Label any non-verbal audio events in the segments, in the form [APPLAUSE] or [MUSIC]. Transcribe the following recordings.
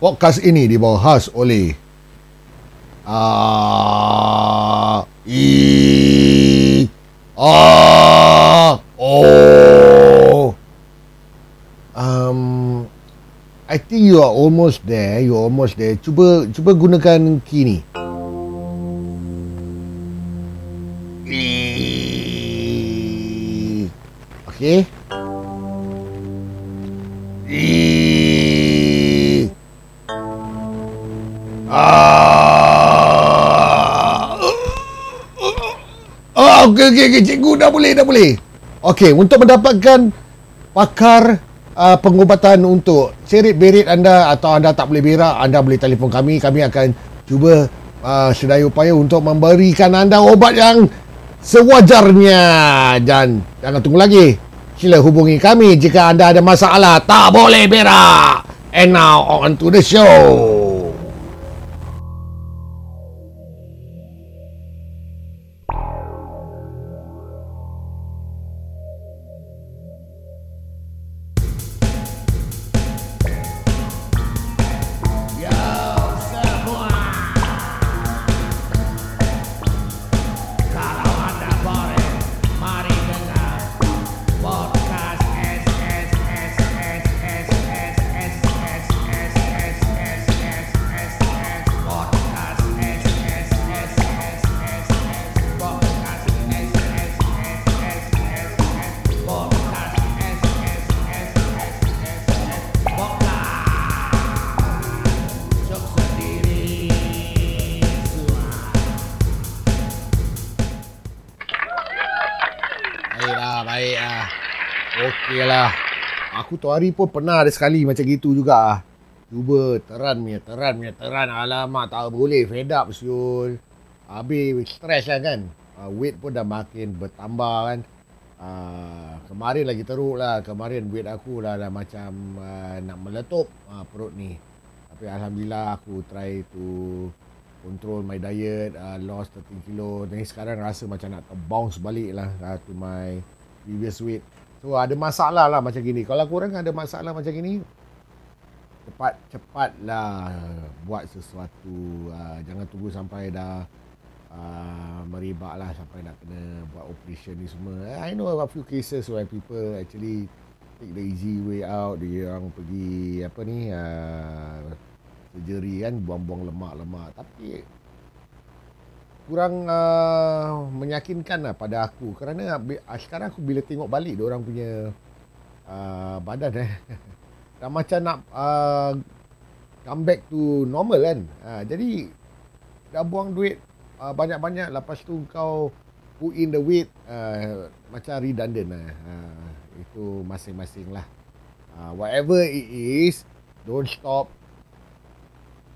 Podcast ini dibahas oleh A I A O Um I think you are almost there. You are almost there. Cuba cuba gunakan key ni. Okay. Ah. Oh, okey okey okey cikgu dah boleh dah boleh. Okey, untuk mendapatkan pakar uh, pengubatan untuk serit-berit anda atau anda tak boleh berak, anda boleh telefon kami. Kami akan cuba uh, sedaya upaya untuk memberikan anda ubat yang sewajarnya. Dan jangan tunggu lagi. Sila hubungi kami jika anda ada masalah tak boleh berak. And now on to the show. Okeylah. Aku tu hari pun pernah ada sekali macam gitu juga. Cuba teran punya, teran punya, teran. Alamak, tak boleh. Fed up, siul. Habis stres lah kan. Uh, weight pun dah makin bertambah kan. Uh, kemarin lagi teruk lah. Kemarin weight aku lah dah macam uh, nak meletup uh, perut ni. Tapi Alhamdulillah aku try to control my diet, uh, lost 13 kilo. Dan sekarang rasa macam nak bounce balik lah uh, to my previous weight. So ada masalah lah macam gini. Kalau korang ada masalah macam gini, cepat cepatlah buat sesuatu. Uh, jangan tunggu sampai dah uh, meribak lah sampai nak kena buat operation ni semua. I know a few cases where people actually take the easy way out. Dia orang pergi apa ni uh, surgery kan buang-buang lemak-lemak. Tapi kurang uh, meyakinkan lah pada aku. Kerana ah, sekarang aku bila tengok balik dia orang punya uh, badan eh. [LAUGHS] Dah macam nak uh, come back to normal kan? Uh, jadi dah buang duit uh, banyak-banyak. Lepas tu kau put in the weight uh, macam redundant lah uh, itu masing-masing lah. Uh, whatever it is don't stop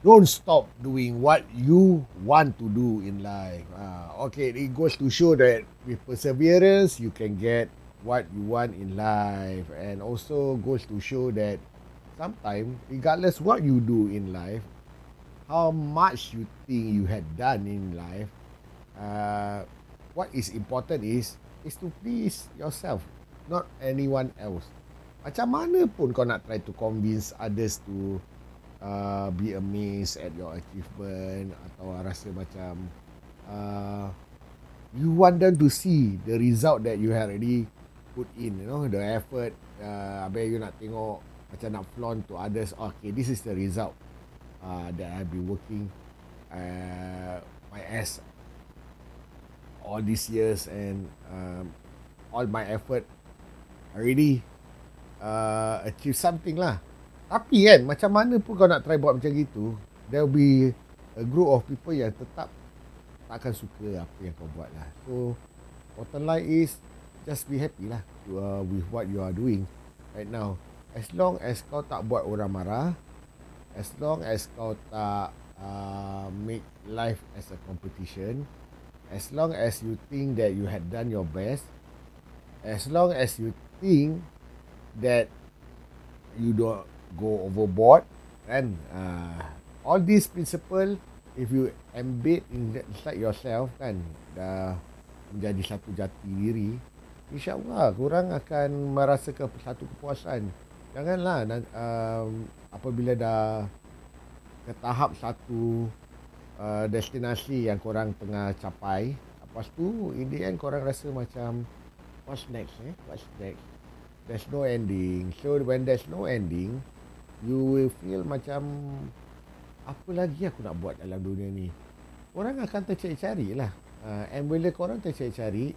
don't stop doing what you want to do in life. Uh, okay, it goes to show that with perseverance, you can get what you want in life. And also goes to show that sometimes, regardless what you do in life, how much you think you had done in life, uh, what is important is is to please yourself, not anyone else. Macam mana pun kau nak try to convince others to uh, be amazed at your achievement atau rasa macam uh, you want them to see the result that you have already put in you know the effort uh, habis you nak tengok macam nak flaunt to others oh, okay this is the result uh, that I've been working uh, my ass all these years and um, all my effort already uh, achieve something lah tapi kan macam mana pun kau nak try buat macam gitu, there will be a group of people yang tetap tak akan suka apa yang kau buat lah. So bottom line is just be happy lah uh, with what you are doing right now. As long as kau tak buat orang marah, as long as kau tak uh, make life as a competition, as long as you think that you had done your best, as long as you think that you don't go overboard kan? Uh, all these principle if you embed inside yourself kan dah menjadi satu jati diri insyaallah korang akan merasakan satu kepuasan. Janganlah um, apabila dah ke tahap satu uh, destinasi yang korang tengah capai lepas tu in the end korang rasa macam what's next eh? What's next? There's no ending. So when there's no ending you will feel macam apa lagi aku nak buat dalam dunia ni? Korang akan tercari-cari lah. Uh, and bila korang tercari-cari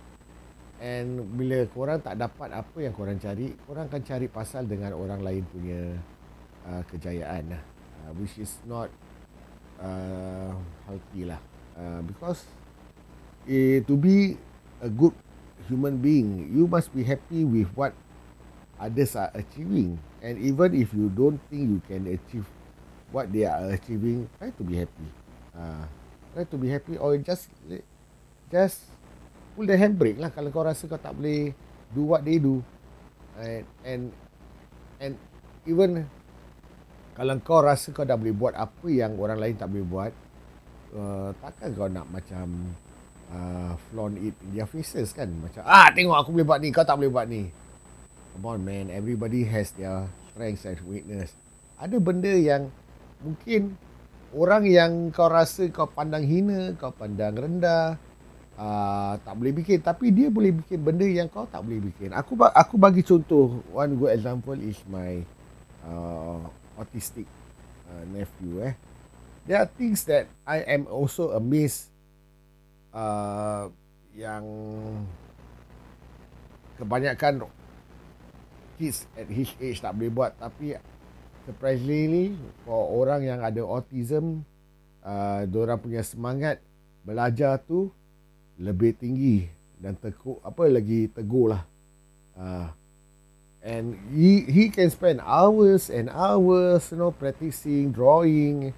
and bila korang tak dapat apa yang korang cari korang akan cari pasal dengan orang lain punya uh, kejayaan lah. Uh, which is not uh, healthy lah. Uh, because eh, to be a good human being you must be happy with what others are achieving. And even if you don't think you can achieve what they are achieving try to be happy. Uh, try to be happy or just just pull the handbrake lah. Kalau kau rasa kau tak boleh do what they do. And and and even kalau kau rasa kau dah boleh buat apa yang orang lain tak boleh buat uh, takkan kau nak macam uh, flaunt it in their faces kan? Macam ah tengok aku boleh buat ni kau tak boleh buat ni come on man. Everybody has their strengths and weakness. Ada benda yang mungkin orang yang kau rasa kau pandang hina kau pandang rendah uh, tak boleh bikin tapi dia boleh bikin benda yang kau tak boleh bikin aku aku bagi contoh. One good example is my uh, autistic uh, nephew eh. There are things that I am also amazed uh, yang kebanyakan kids at his age tak boleh buat. Tapi surprisingly for orang yang ada autism uh, orang punya semangat belajar tu lebih tinggi dan teguh apa lagi teguh lah. Uh, and he he can spend hours and hours you know practicing drawing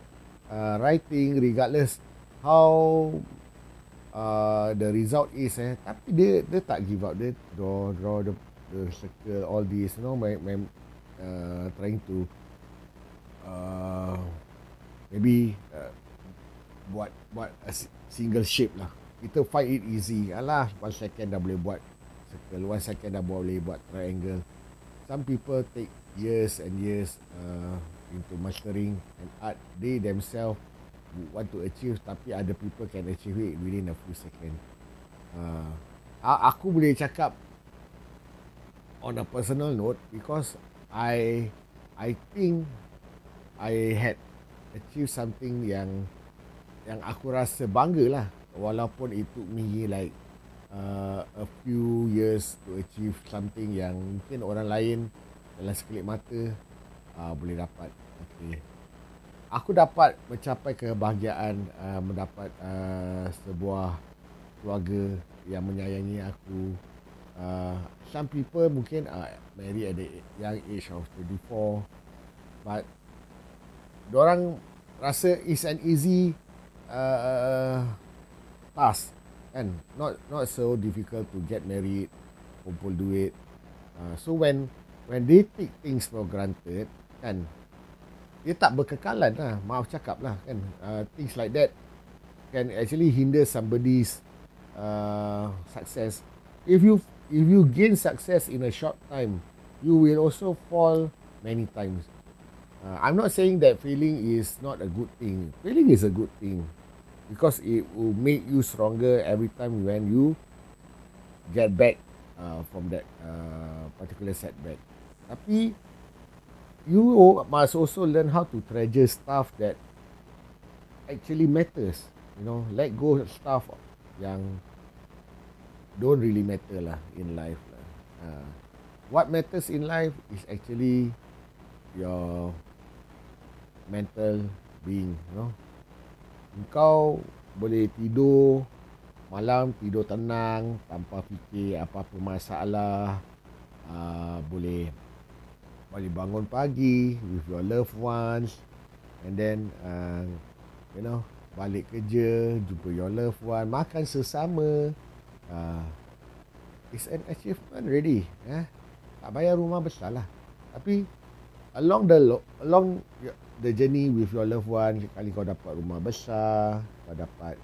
uh, writing regardless how uh, the result is eh. Tapi dia dia tak give up. Dia draw draw the, the circle all this you know my, my uh, trying to uh, maybe uh, buat buat a single shape lah. Kita find it easy. Alah one second dah boleh buat circle one second dah boleh buat triangle. Some people take years and years uh, into mastering and art. They themselves want to achieve tapi other people can achieve it within a few seconds. Uh, aku boleh cakap on a personal note because I I think I had achieved something yang yang aku rasa bangga lah. Walaupun it took me like uh, a few years to achieve something yang mungkin orang lain dalam sekelip mata uh, boleh dapat. Okay. aku dapat mencapai kebahagiaan uh, mendapat uh, sebuah keluarga yang menyayangi aku uh, some people mungkin uh, marry at the young age of 24 but orang rasa is an easy uh, task kan? Not not so difficult to get married kumpul duit. Uh, so when when they take things for granted kan dia tak berkekalan lah maaf cakap lah kan? Uh, things like that can actually hinder somebody's uh, success. If you if you gain success in a short time you will also fall many times Uh, I'm not saying that failing is not a good thing. Failing is a good thing because it will make you stronger every time when you get back uh, from that uh, particular setback. Tapi you must also learn how to treasure stuff that actually matters. You know, let go of stuff yang don't really matter lah in life. Lah. Uh, what matters in life is actually your mental being you know engkau boleh tidur malam tidur tenang tanpa fikir apa-apa masalah uh, boleh boleh bangun pagi with your loved ones and then uh, you know balik kerja jumpa your loved one makan sesama uh, it's an achievement already eh? Tak bayar rumah besar lah. Tapi along the along the journey with your loved one kali kau dapat rumah besar kau dapat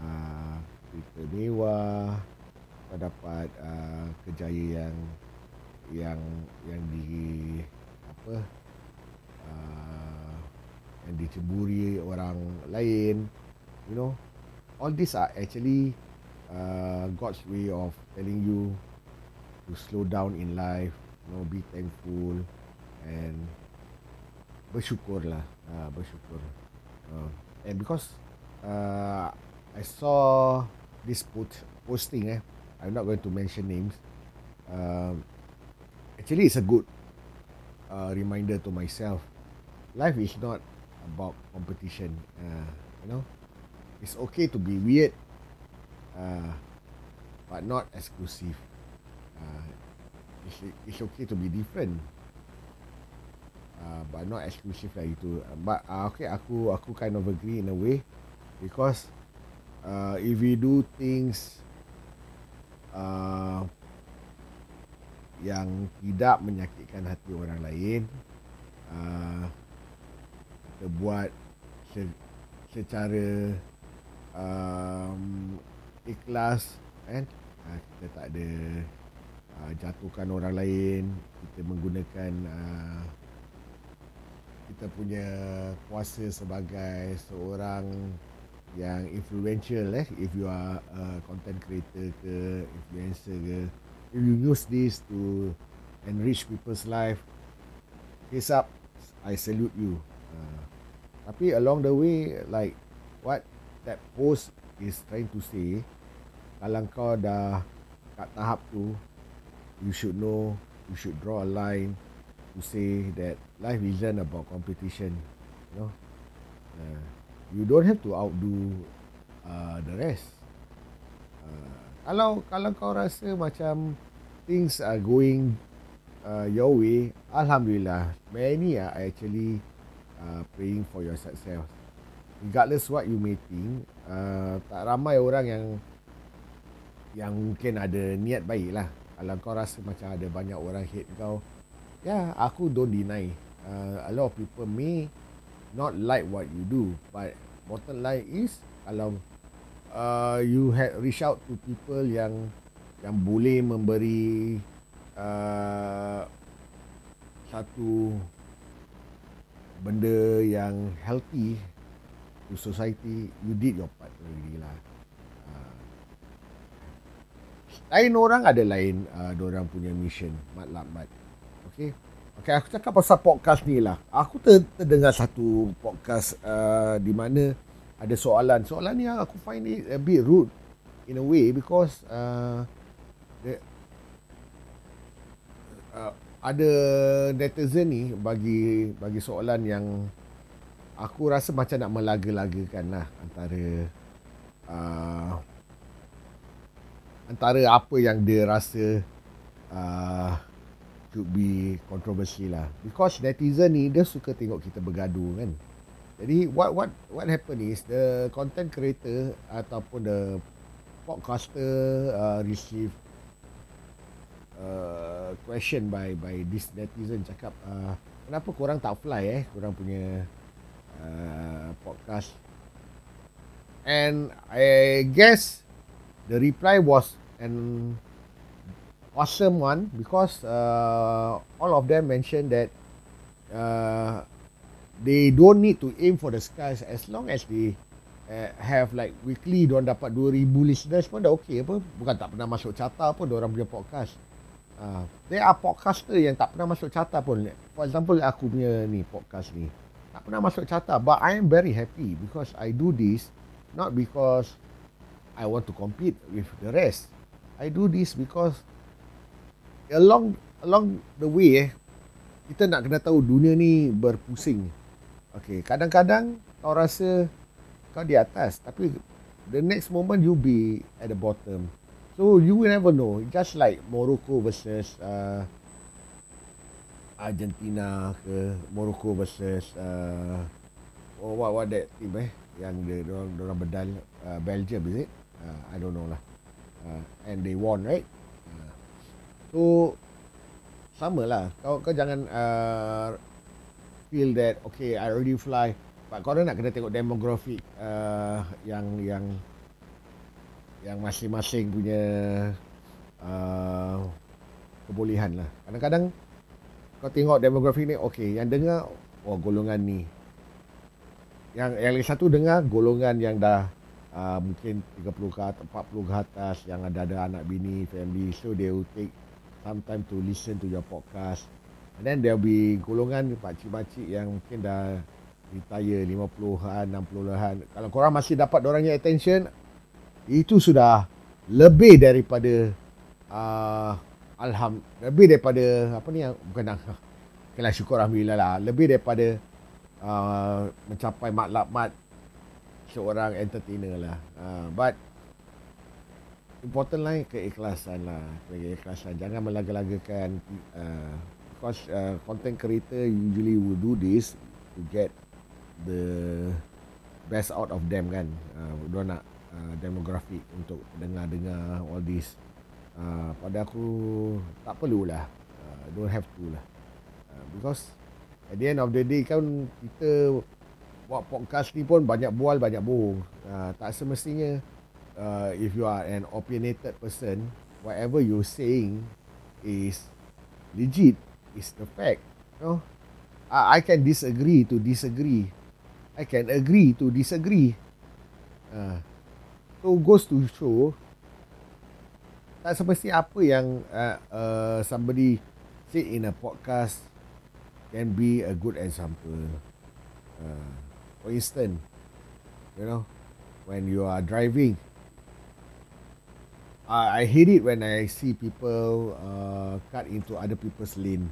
uh, kereta mewah kau dapat uh, kejayaan yang yang yang di apa uh, and diceburi orang lain you know. All these are actually uh, God's way of telling you to slow down in life you know be thankful and bersyukur lah. Uh, bersyukur. Uh, and because uh, I saw this post, posting eh I'm not going to mention names um, actually it's a good uh, reminder to myself life is not about competition. Uh, you know it's okay to be weird uh, but not exclusive. Uh, it's, it's okay to be different. Uh, but not exclusive lah itu. But uh, okay aku aku kind of agree in a way because uh, if we do things uh, yang tidak menyakitkan hati orang lain uh, kita buat se- secara um, ikhlas kan? Uh, kita tak ada uh, jatuhkan orang lain. Kita menggunakan uh, kita punya kuasa sebagai seorang yang influential eh? If you are a content creator ke influencer ke if you use this to enrich people's life face up I salute you. Uh, tapi along the way like what that post is trying to say kalau kau dah kat tahap tu you should know you should draw a line to say that life isn't about competition you know. Uh, you don't have to outdo uh, the rest. Uh, kalau kalau kau rasa macam things are going uh, your way alhamdulillah many are actually uh, praying for your success. Regardless what you may think uh, tak ramai orang yang yang mungkin ada niat baik lah kalau kau rasa macam ada banyak orang hate kau ya yeah, aku don't deny. Uh, a lot of people may not like what you do but bottom line is kalau uh, you had reach out to people yang yang boleh memberi uh, satu benda yang healthy to society you did your part already lah lain orang ada lain uh, orang punya mission mat lambat okay Okay, aku cakap pasal podcast ni lah. Aku ter, terdengar satu podcast uh, di mana ada soalan. Soalan ni aku find it a bit rude in a way because uh, the, uh, ada netizen ni bagi bagi soalan yang aku rasa macam nak melaga-lagakan lah antara uh, antara apa yang dia rasa uh, could be controversy lah. Because netizen ni dia suka tengok kita bergaduh kan. Jadi what what what happen is the content creator ataupun the podcaster uh, receive uh, question by by this netizen cakap uh, kenapa korang tak fly eh? Korang punya uh, podcast. And I guess the reply was and awesome one because uh, all of them mentioned that uh, they don't need to aim for the skies as long as they uh, have like weekly diorang dapat 2000 listeners pun dah okay apa. Bukan tak pernah masuk carta pun diorang punya podcast. Uh, there are podcaster yang tak pernah masuk carta pun. For example aku punya ni podcast ni. Tak pernah masuk carta but I am very happy because I do this not because I want to compete with the rest I do this because along along the way eh kita nak kena tahu dunia ni berpusing. Okay, kadang-kadang kau rasa kau di atas tapi the next moment you be at the bottom. So you will never know. Just like Morocco versus uh, Argentina ke Morocco versus uh, oh, what what that team eh yang dia orang orang bedal uh, Belgium is it? Uh, I don't know lah. Uh, and they won right? So sama lah kau kau jangan uh, feel that okay I already fly but kau nak kena tengok demographic uh, yang yang yang masing-masing punya uh, kebolehan lah kadang-kadang kau tengok demographic ni okay yang dengar oh golongan ni yang yang lagi satu dengar golongan yang dah uh, mungkin 30 ke atas, 40 ke atas yang ada ada anak bini, family. So they will take some time to listen to your podcast. And then there'll be golongan pakcik-pakcik yang mungkin dah retire 50-an, 60-an. Kalau korang masih dapat orangnya attention, itu sudah lebih daripada uh, alham lebih daripada apa ni yang bukan okay lah syukur alhamdulillah lah lebih daripada uh, mencapai maklakmat seorang entertainer lah. Uh, but important lah keikhlasan lah. Keikhlasan. Jangan melaga-lagakan uh, because uh, content creator usually will do this to get the best out of them kan. Uh, dia nak uh, demographic untuk dengar-dengar all this. Uh, pada aku tak perlulah uh, don't have to lah. Uh, because at the end of the day kan kita buat podcast ni pun banyak bual banyak bohong uh, tak semestinya uh, if you are an opinionated person whatever you saying is legit is the fact you know. I, I can disagree to disagree. I can agree to disagree. Uh, So goes to show tak seperti apa yang uh, uh, somebody say in a podcast can be a good example. Uh, for instance, you know, when you are driving, I, I hate it when I see people uh, cut into other people's lane.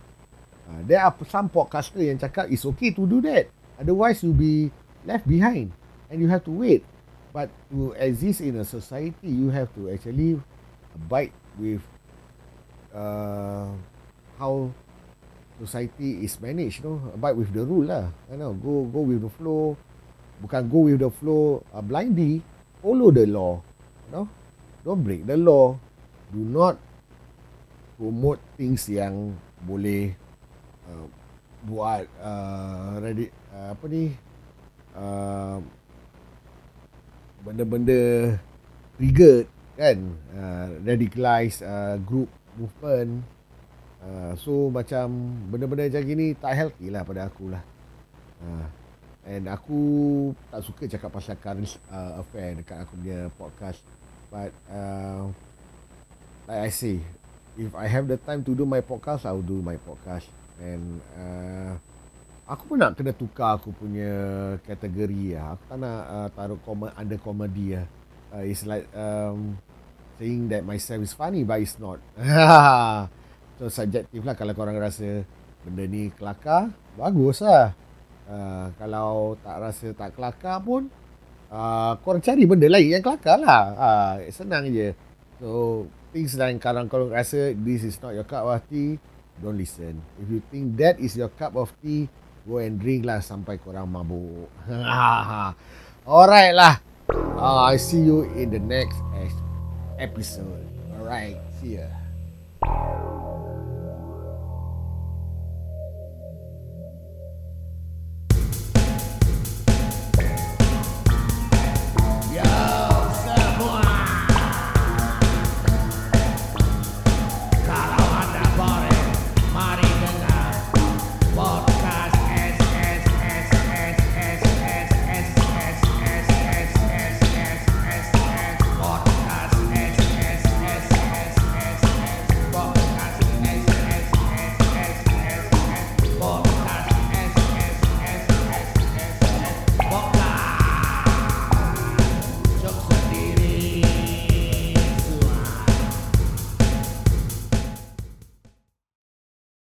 Uh, there are some podcaster yang cakap it's okay to do that. Otherwise, you'll be left behind and you have to wait. But to exist in a society, you have to actually abide with uh, how society is managed. You know, abide with the rule lah. You know, go go with the flow. Bukan go with the flow uh, blindly. Follow the law. You know, don't break the law. Do not promote things yang boleh uh, buat uh, ready uh, apa ni uh, benda-benda triggered kan uh, radicalized uh, group movement uh, so macam benda-benda macam gini tak healthy lah pada aku lah uh, and aku tak suka cakap pasal current uh, affair dekat aku punya podcast but uh, like I say if I have the time to do my podcast I will do my podcast and uh, Aku pun nak kena tukar aku punya kategori lah. Aku tak nak uh, taruh com- under comedy lah. Uh, it's like um, saying that myself is funny but it's not. [LAUGHS] so subjektif lah kalau korang rasa benda ni kelakar, bagus lah. Uh, kalau tak rasa tak kelakar pun, uh, korang cari benda lain yang kelakar lah. Uh, senang je. So, things lain kalau korang rasa this is not your cup of tea, don't listen. If you think that is your cup of tea, go and drink lah sampai korang mabuk. [LAUGHS] Alright lah. Uh, I see you in the next episode. Alright, see ya.